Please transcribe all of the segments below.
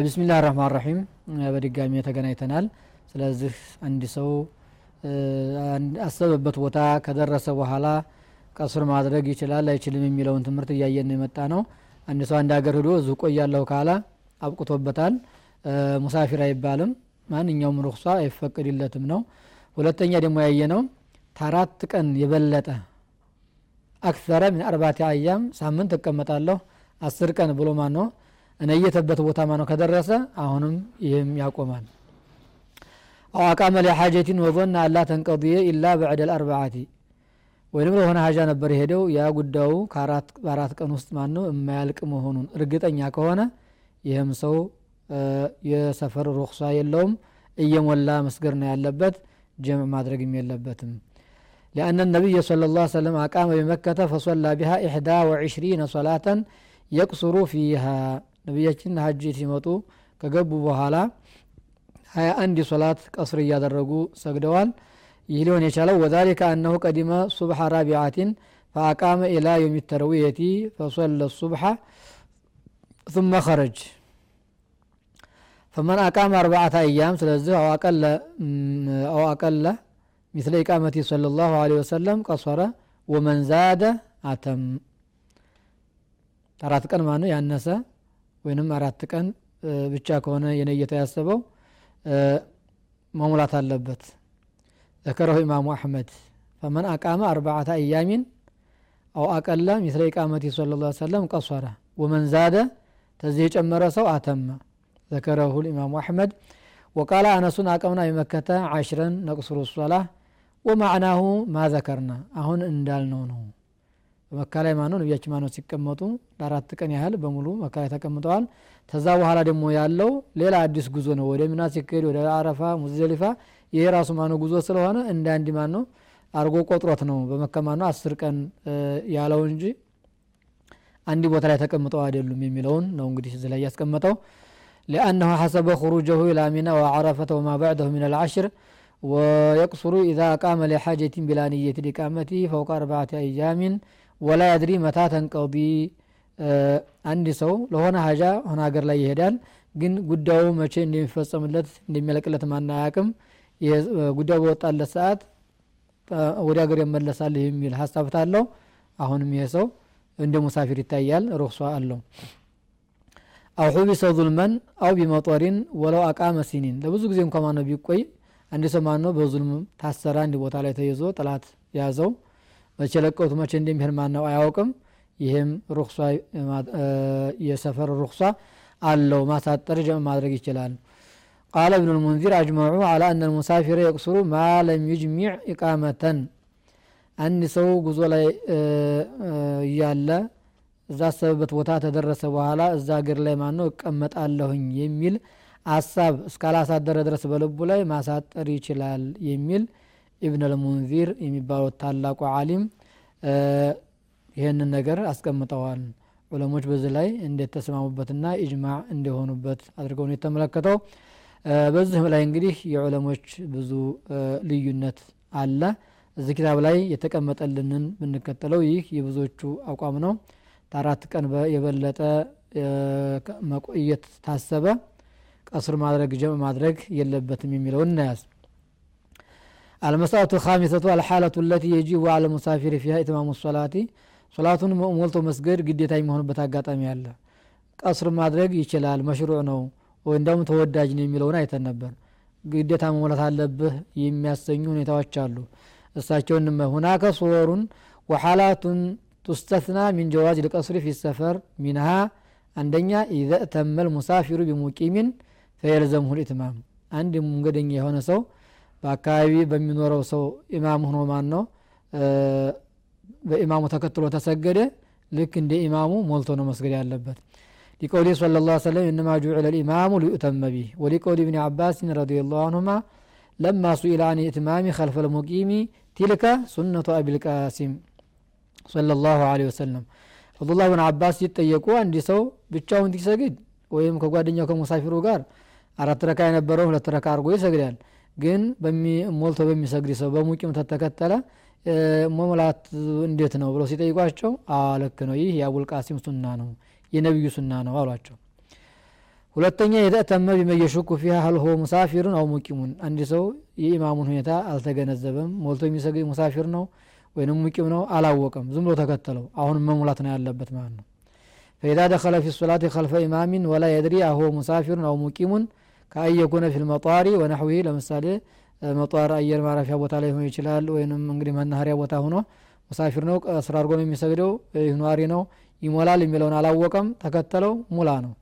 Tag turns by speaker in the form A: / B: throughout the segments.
A: ቢስሚላህ ራህማን ራሒም በድጋሚ ተገናኝተናል። ስለዚህ አንድ ሰው አሰበበት ቦታ ከደረሰ በኋላ ቀሱር ማድረግ ይችላል አይችልም የሚለውን ትምህርት እያየን የመጣ ነው አንድ ሰው አንድ ሀገር ሂዶ እዙ ቆያለሁ ካላ አብቅቶበታል። ሙሳፊር አይባልም። ማንኛውም ርክሷ አይፈቅድለትም ነው። ሁለተኛ ደግሞ ያየ ነው ታራት ቀን የበለጠ አክሰረ ምን አርባቲ አያም ሳምንት እቀመጣለሁ አስር ቀን ብሎ ማኖ እነየተበት ቦታ ማኖ ከደረሰ አሁንም ይህም ያቆማል። አቃመ ለሓጀቲን ወظና አላ ተንቀضየ ኢላ በዕደ ልአርባዓቲ ወይም ለሆነ ሀጃ ነበር የሄደው ያ ጉዳዩ በአራት ቀን ውስጥ ማን ነው የማያልቅ መሆኑን እርግጠኛ ከሆነ ይህም ሰው የሰፈር ሩክሳ የለውም እየሞላ መስገር ነው ያለበት ጀምዕ ማድረግም የለበትም لأن النبي صلى الله عليه وسلم أقام بمكة فصلى بها إحدى وعشرين صلاة يقصر فيها ነቢያችን ሀጅ ሲመጡ ከገቡ በኋላ ሀያ አንድ ሶላት ቀስር እያደረጉ ሰግደዋል ይህ ሊሆን የቻለው ወዛሊከ አነሁ ቀዲመ ሱብሐ ራቢዓቲን ፈአቃመ ኢላ የውም ተርዊየቲ ፈሶለ ሱብሐ ثم خرج فمن أقام أربعة أيام سلزه أو أقل أو أقل مثل إقامته صلى الله عليه وسلم قصر ومن زاد أتم አራት ቀን ማ ነው ያነሰ ወይንም አራት ቀን ብቻ ከሆነ የነየተ ያሰበው መሙላት አለበት ذكره إمام أحمد. فمن أقام أربعة أيام أو أقل مثل إقامته صلى الله عليه وسلم قصر ومن زاد تزيه جمر سو أتم ذكره الإمام أحمد. وقال أنس أقمنا بمكة عشرا نقصر الصلاة ومعناه ما ذكرنا أهون اندالنو ነው በመካ ላይ ማነው ነቢያችን ማነው ሲቀመጡ ለአራት ቀን ያህል በሙሉ መካ ላይ ተቀምጠዋል ተዛ በኋላ ደግሞ ያለው ሌላ አዲስ ጉዞ ነው ወደ ሚና ሲካሄድ ወደ አረፋ ሙዝደሊፋ ይሄ ራሱ ማነው ጉዞ ስለሆነ እንደ አንድ ማነው አርጎ ቆጥሮት ነው በመካ ማነው አስር ቀን ያለው እንጂ አንድ ቦታ ላይ ተቀምጠው አይደሉም የሚለውን ነው እንግዲህ እዚህ ላይ ያስቀመጠው لأنه حسب خروجه إلى منى وعرفة وما بعده من العشر ويقصر إذا قام لحاجة بلا نية الإقامة فوق أربعة أيام ወላ ያድሪ መታ ተንቀዲ አንድ ሰው ለሆነ ሀጃ ሆነ ሀገር ላይ ይሄዳል። ግን ጉዳዩ መቼ እንደሚፈጸምለት እንደሚያለቅለት ማና አያቅም ጉዳዩ በወጣለት ሰዓት ወደ ሀገር ይመለሳል የሚል ሀሳብ ታለው። አሁንም ይሄ ሰው እንደ مسافر ይታያል رخصة አለው። أو حبس ظلما أو بمطر ولو أقام سنين። ለብዙ ጊዜ እንኳ ማነው ቢቆይ አንድ ሰው ማነው በ ظلم ታሰረ አንድ ቦታ ላይ ተይዞ ጠላት ያዘው መቼ ለቀውት መቼ እንደሚሄድ ማነው አያውቅም። ይህም رخصة የ سفر رخصة አለው። ማሳጠር جمع ማድረግ ይችላል። قال ابن المنذر أجمعوا على أن المسافر يقصر ما لم يجمع إقامة። አንድ ሰው ጉዞ ላይ እያለ እዛ አሰበበት ቦታ ተደረሰ በኋላ እዛ አገር ላይ ማነው እቀመጣለሁኝ የሚል አሳብ እስካላሳደረ ድረስ በልቡ ላይ ማሳጠር ይችላል የሚል ኢብን አልሙንዚር የሚባሉት ታላቁ አሊም ይህንን ነገር አስቀምጠዋል። ዑለሞች በዚህ ላይ እንዴት ተስማሙበትና ኢጅማዕ እንደሆኑበት አድርገው ነው የተመለከተው። በዚህም ላይ እንግዲህ የዑለሞች ብዙ ልዩነት አለ። እዚህ ኪታብ ላይ የተቀመጠልንን ብንከተለው ይህ የብዙዎቹ አቋም ነው። ከአራት ቀን የበለጠ መቆየት ታሰበ። ቀስር ማድረግ ጀም ማድረግ የለበትም የሚለውን እናያዝ المسألة الخامسة الحالة التي يجب على المسافر فيها إتمام الصلاة صلاة ሞልቶ መስገድ ግዴታ የሚሆንበት አጋጣሚ አለ ቀስር ማድረግ ይችላል መሽሩዕ ነው ወይ እንደውም ተወዳጅ ነው የሚለውን አይተን ነበር ግዴታ መሞላት አለብህ የሚያሰኙ ሁኔታዎች አሉ እሳቸው እንመ ሁናከ ሱወሩን ወሓላቱን ቱስተትና ሚን ጀዋዝ ልቀስሪ ፊ ሰፈር ሚንሃ አንደኛ ኢዘ እተመል ሙሳፊሩ ቢሙቂሚን ፈየልዘምሁ ልኢትማም አንድ መንገደኛ የሆነ ሰው በአካባቢ በሚኖረው ሰው ኢማም ሆኖ ማን ነው በኢማሙ ተከትሎ ተሰገደ ልክ እንደ ኢማሙ ሞልቶ ነው መስገድ ያለበት ሊቀውሊ صلى الله عليه وسلم إنما جعل الإمام ليؤتم به ولقول ابن عباس رضي الله عنهما لما سئل عن إتمام خلف المقيم تلك سنة أبي القاسم صلى الله عليه وسلم አብዱላህ ብን አባስ ሲጠየቁ አንድ ሰው ብቻውን ሲሰግድ ወይም ከጓደኛው ከሙሳፊሩ ጋር አራት ረካ የነበረው ሁለት ረካ አድርጎ ይሰግዳል ግን ሞልቶ በሚሰግድ ሰው በሙቂም ተተከተለ መሙላት እንዴት ነው ብሎ ሲጠይቋቸው ልክ ነው ይህ የአቡልቃሲም ሱና ነው የነቢዩ ሱና ነው አሏቸው። ሁለተኛ إذا ائتم بمن يشك فيه هل هو مسافر أو مقيم። አንድ ሰው የኢማሙን ሁኔታ አልተገነዘበም ሞልቶ የሚሰግድ ሙሳፊር ነው ወይንም ሙቂም ነው አላወቀም ዝም ብሎ ተከተለው አሁን መሙላት ነው ያለበት ማለት ነው። ፈኢዛ ደኸለ ፊ ሶላት ከልፈ ኢማሚን ወላ የድሪ አሆ ሙሳፊሩን አው ሙቂሙን ከአይ የኮነ ፊል መጣሪ ወነሕዊ ለምሳሌ መጣር አየር ማረፊያ ቦታ ላይ ሆኖ ይችላል ወይም እንግዲህ መናኸሪያ ቦታ ሆኖ ሙሳፊር ነው ስራ አድርጎ የሚሰግደው ይህ ነዋሪ ነው ይሞላል የሚለውን አላወቀም ተከተለው ሙላ ነው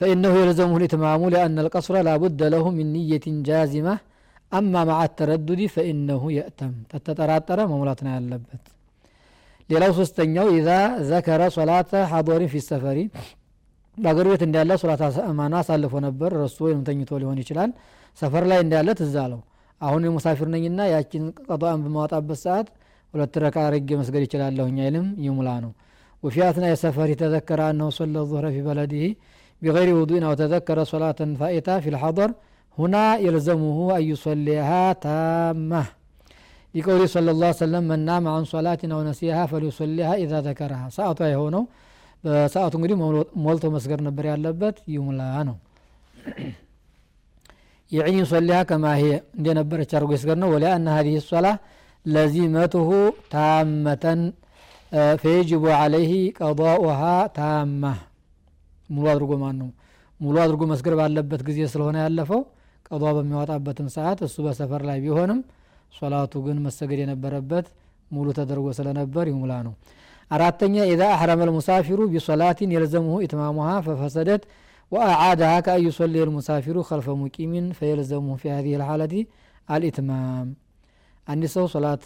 A: فإنه يلزمه الإتمام لأن القصر لا بد له من نية جازمة. أما مع التردد فإنه يأتم. تتترى ترى مولاتنا اللبت. للو سستنيو إذا ذكر صلاة حضور في السفر. በአገር ቤት እንዳለ ሶላት አማና አሳልፎ ነበር ረሱ ወይም ተኝቶ ሊሆን ይችላል ሰፈር ላይ እንዳለ ትዝ አለው አሁን የሙሳፊር ነኝና ያችን ቀጧን በማወጣበት ሰዓት ሁለት ረካ አርጌ መስገድ ይችላለሁኝ አይልም ይሙላ ነው وفي أثناء السفر تذكر أنه صلى الظهر في بلده بغير وضوء أو تذكر صلاة فائتة في الحضر هنا يلزمه أن يصليها تامة لقول صلى الله عليه وسلم من نام عن صلاة أو نسيها فليصليها إذا ذكرها ساعة يهونو በሰዓቱ እንግዲህ ሞልቶ መስገድ ነበር ያለበት። ይሙላ ነው። የዕኒ ሶሊሃ ከማሄ እንደነበረች አድርጎ ይስገድ ነው። ወሊአነ ሀዲህ ሶላ ለዚመትሁ ታመተን ፈየጅቡ አለይህ ቀضኡሃ ታማ። ሙሉ አድርጎ ማን ነው ሙሉ አድርጎ መስገድ ባለበት ጊዜ ስለሆነ ያለፈው ቀዷ በሚያወጣበትም ሰዓት እሱ በሰፈር ላይ ቢሆንም ሶላቱ ግን መሰገድ የነበረበት ሙሉ ተደርጎ ስለነበር ይሙላ ነው አራተኛ إذا أحرم المسافر بصلاة يلزمه إتمامها ففسدت وأعادها كأن يصلي المسافر خلف مقيم فيلزمه في هذه الحالة الإتمام አንድ ሰው ሶላት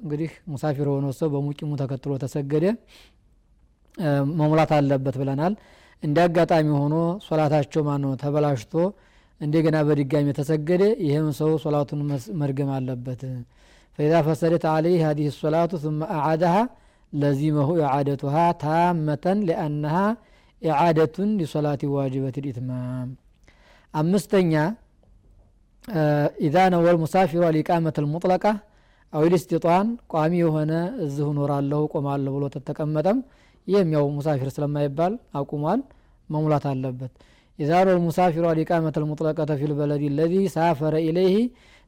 A: እንግዲህ ሙሳፊር የሆነ ሰው በሙቂሙ ተከትሎ ተሰገደ መሙላት አለበት ብለናል። እንደ አጋጣሚ ሆኖ ሶላታቸው ማነው ተበላሽቶ እንደገና በድጋሚ የተሰገደ ይህም ሰው ሶላቱን መድገም አለበት። ፈኢዛ ፈሰደት አለይህ ሀዲህ ሶላቱ ثم አዓደሃ ለዚመሁ ኢዓደቱሃ ታመተን ሊአነሃ ኢዓደቱን ሊሶላት ዋጅበት ልኢትማም። አምስተኛ ኢዛ ነወል ሙሳፊሩ አልኢቃመት ልሙጥለቃ አው ልስቲጧን ቋሚ የሆነ እዚሁ ኖራለሁ ቆማለሁ ብሎ ተተቀመጠም። ይህም ያው ሙሳፊር ስለማይባል አቁሟል መሙላት አለበት። إذا نوى المسافر الإقامة المطلقة في البلد الذي سافر إليه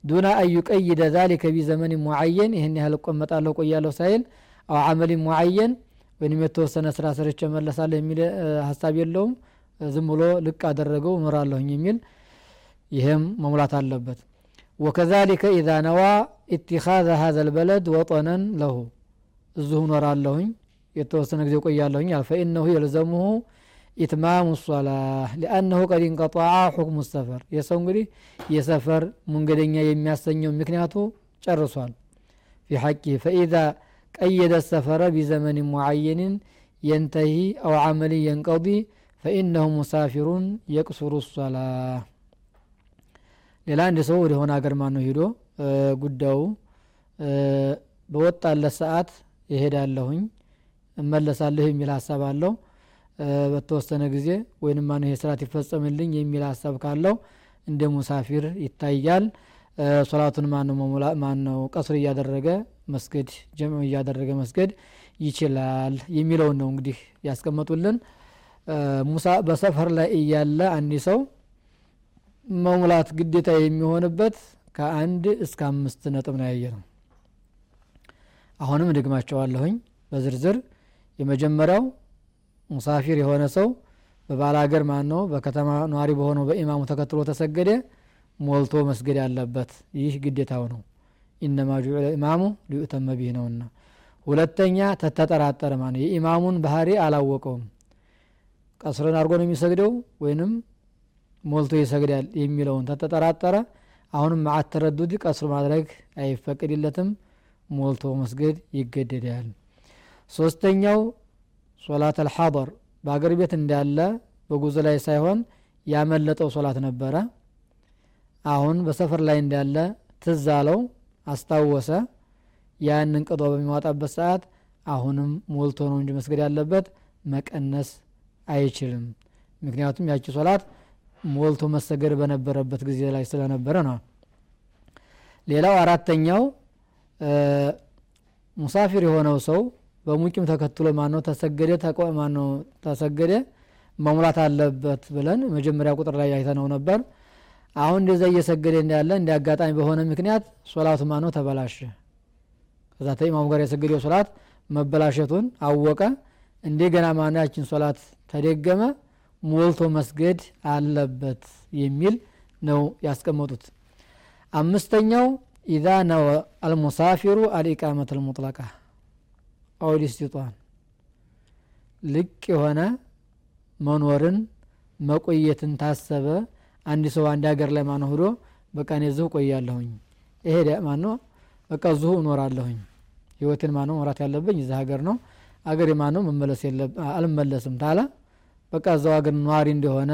A: دون أن يقيد ذلك بزمن معين ይህን ያህል እቆመጣለሁ ቆያለሁ ሳይል أو عمل معين ወይም የተወሰነ ስራ ሰርቼ መለሳለሁ የሚል ሀሳብ የለውም። ዝም ብሎ ልቅ አደረገው እኖራለሁኝ የሚል ይህም መሙላት አለበት። وكذلك إذا نوى اتخاذ هذا البلد وطنا له። እዚሁ እኖራለሁኝ የተወሰነ ጊዜ ቆያለሁኝ አል ፈኢነሁ የልዘሙሁ ኢትማሙ ሶላህ ሊአነሁ ቀድ እንቀጠዐ ሁክሙ ሰፈር። የሰው እንግዲህ የሰፈር መንገደኛ የሚያሰኘው ምክንያቱ ጨርሷል። ፊ ሐቂ ፈኢዛ ቀየደ ሰፈረ ቢዘመን ሙዓየንን የንተሂ አው ዓመልን የንቀዲ ፈኢነሁ ሙሳፊሩን የቅሱሩ ሶላህ ሌላ አንድ ሰው ወደ ሆነ ሀገር ማነው ሂዶ ጉዳዩ በወጣለት ሰዓት ይሄዳለሁኝ እመለሳለሁ የሚል ሀሳብ አለው። በተወሰነ ጊዜ ወይንም ማነው ይሄ ስርዓት ይፈጸምልኝ የሚል ሀሳብ ካለው እንደ ሙሳፊር ይታያል። ሶላቱን ማነው ቀስር እያደረገ መስገድ ጀምዕ እያደረገ መስገድ ይችላል የሚለውን ነው እንግዲህ ያስቀመጡልን። ሙሳ በሰፈር ላይ እያለ አንድ ሰው መሙላት ግዴታ የሚሆንበት ከአንድ እስከ አምስት ነጥብ ነው ያየ ነው አሁንም ደግማቸዋለሁኝ በዝርዝር የመጀመሪያው ሙሳፊር የሆነ ሰው በባል ሀገር ማን ነው በከተማ ነዋሪ በሆነው በኢማሙ ተከትሎ ተሰገደ ሞልቶ መስገድ ያለበት ይህ ግዴታው ነው ኢነማ ጁዕለ ኢማሙ ሊዩተመ ቢህ ነውና። ሁለተኛ ተተጠራጠረ ማለት የኢማሙን ባህሪ አላወቀውም። ቀስርን አድርጎ ነው የሚሰግደው ወይንም ሞልቶ ይሰግዳል የሚለውን ተተጠራጠረ። አሁንም ማዓት ተረዱድ ቀስር ማድረግ አይፈቅድለትም ሞልቶ መስገድ ይገደዳል። ሶስተኛው ሶላት አልሐضር በአገር ቤት እንዳለ በጉዞ ላይ ሳይሆን ያመለጠው ሶላት ነበረ። አሁን በሰፈር ላይ እንዳለ ትዝ አለው አስታወሰ። ያንን ቅጦ በሚዋጣበት ሰዓት አሁንም ሞልቶ ነው እንጂ መስገድ ያለበት መቀነስ አይችልም። ምክንያቱም ያቺ ሶላት ሞልቶ መሰገድ በነበረበት ጊዜ ላይ ስለነበረ ነው። ሌላው አራተኛው ሙሳፊር የሆነው ሰው በሙቂም ተከትሎ ማነው ተሰገደ ማነው ተሰገደ መሙላት አለበት ብለን መጀመሪያ ቁጥር ላይ አይተነው ነበር አሁን እንደዛ እየሰገደ እንዳለ እንደ አጋጣሚ በሆነ ምክንያት ሶላቱ ማነው ተበላሸ። ከዛ ተኢማሙ ጋር የሰገደው ሶላት መበላሸቱን አወቀ። እንደገና ማናችን ሶላት ተደገመ? ሞልቶ መስገድ አለበት የሚል ነው ያስቀመጡት። አምስተኛው ኢዛ ነወ አልሙሳፊሩ አልኢቃመት አልሙጥለቃ አው ሊስቲጧን ልቅ የሆነ መኖርን መቆየትን ታሰበ አንድ ሰው አንድ ሀገር ላይ ማነው ሂዶ በቃ እኔ እዚሁ ቆያለሁኝ ይሄ ማነው? በቃ እዚሁ እኖራለሁኝ። ህይወትን ማነው መራት ያለብኝ? እዚህ ሀገር ነው። አገር ማነው? መመለስ አልመለስም ታለ። በቃ እዛው ሀገር ነዋሪ እንደሆነ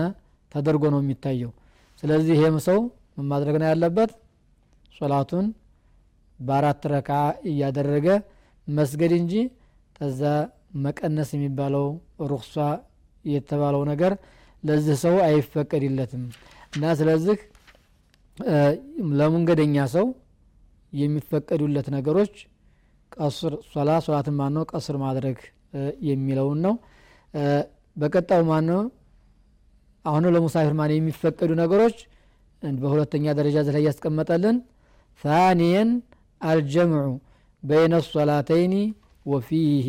A: ተደርጎ ነው የሚታየው። ስለዚህ ይሄም ሰው ምን ማድረግ ነው ያለበት? ሶላቱን በአራት ረካ እያደረገ መስገድ እንጂ ከዛ መቀነስ የሚባለው ሩክሷ የተባለው ነገር ለዚህ ሰው አይፈቀድለትም እና ስለዚህ ለመንገደኛ ሰው የሚፈቀዱለት ነገሮች ቀስር ሶላ ሶላትን ማን ነው? ቀስር ማድረግ የሚለውን ነው። በቀጣው ማን ነው? አሁን ለሙሳፊር ማን የሚፈቀዱ ነገሮች በሁለተኛ ደረጃ ዘ ላይ ያስቀመጠልን ثانيا الجمع በይነ ሶላተይኒ ወፊህ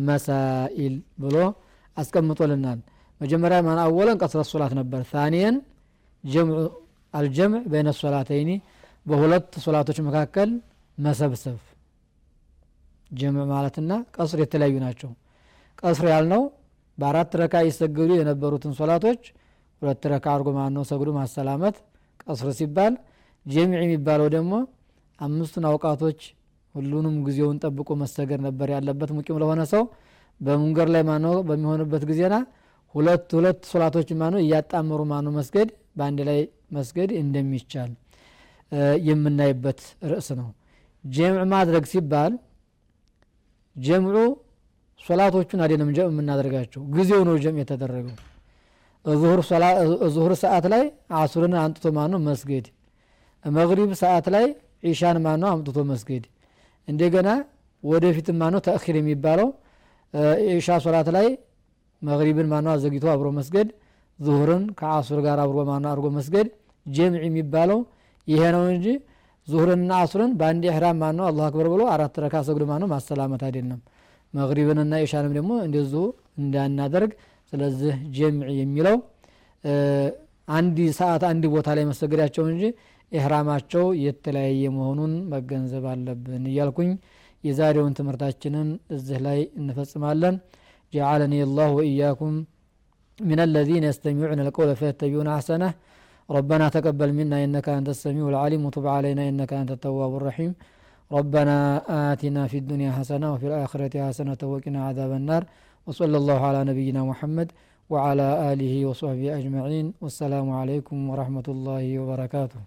A: መሳኢል ብሎ አስቀምጦልናል። መጀመሪያ ማን? አወለን ቀስረ ሶላት ነበር። ታኒየን አልጀምዕ በይነ ሶላተይኒ በሁለት ሶላቶች መካከል መሰብሰብ። ጀምዕ ማለትና ቀስር የተለያዩ ናቸው። ቀስር ያልነው በአራት ረካ ይሰገዱ የነበሩትን ሶላቶች ሁለት ረካ አርጎ ማነው ሰግዱ ማሰላመት ቀስር ሲባል ጀምዕ የሚባለው ደግሞ አምስቱን አውቃቶች ሁሉንም ጊዜውን ጠብቆ መሰገድ ነበር ያለበት። ሙቂም ለሆነ ሰው በሙንገር ላይ ማነው በሚሆንበት ጊዜና ሁለት ሁለት ሶላቶች ማነው? እያጣመሩ ማነው? መስገድ በአንድ ላይ መስገድ እንደሚቻል የምናይበት ርዕስ ነው። ጀምዕ ማድረግ ሲባል ጀምዑ ሶላቶቹን አይደለም ጀምዕ የምናደርጋቸው ጊዜው ነው ጀምዕ የተደረገው። ዙሁር ሰዓት ላይ አሱርን አንጥቶ ማነው? መስገድ። መግሪብ ሰዓት ላይ ዒሻን ማነው? አምጥቶ መስገድ። እንደገና ወደፊት ማነው? ተእኪር የሚባለው ኢሻ ሶላት ላይ መግሪብን ማነው አዘግይቶ አብሮ መስገድ ዙሁርን ከአሱር ጋር አብሮ ማነው አድርጎ መስገድ ጀምዕ የሚባለው ይሄ ነው እንጂ ዙሁርንና አሱርን በአንድ ኢሕራም ማነው አላሁ አክበር ብሎ አራት ረካ ሰግዶ ማነው ማሰላመት አይደለም። መግሪብንና ኢሻንም ደግሞ እንደዚሁ እንዳናደርግ። ስለዚህ ጀምዕ የሚለው አንድ ሰዓት አንድ ቦታ ላይ መሰገዳቸው እንጂ ኢሕራማቸው የተለያየ መሆኑን መገንዘብ አለብን እያልኩኝ የዛሬውን ትምህርታችንን እዚህ ላይ እንፈጽማለን جعلني الله وإياكم من الذين يستمعون القول فيتبعون أحسنه. ربنا تقبل منا إنك أنت السميع العليم وتب علينا إنك أنت التواب الرحيم. ربنا آتنا في الدنيا حسنة وفي الآخرة حسنة وقنا عذاب النار. وصلى الله على نبينا محمد وعلى آله وصحبه أجمعين. والسلام عليكم ورحمة الله وبركاته.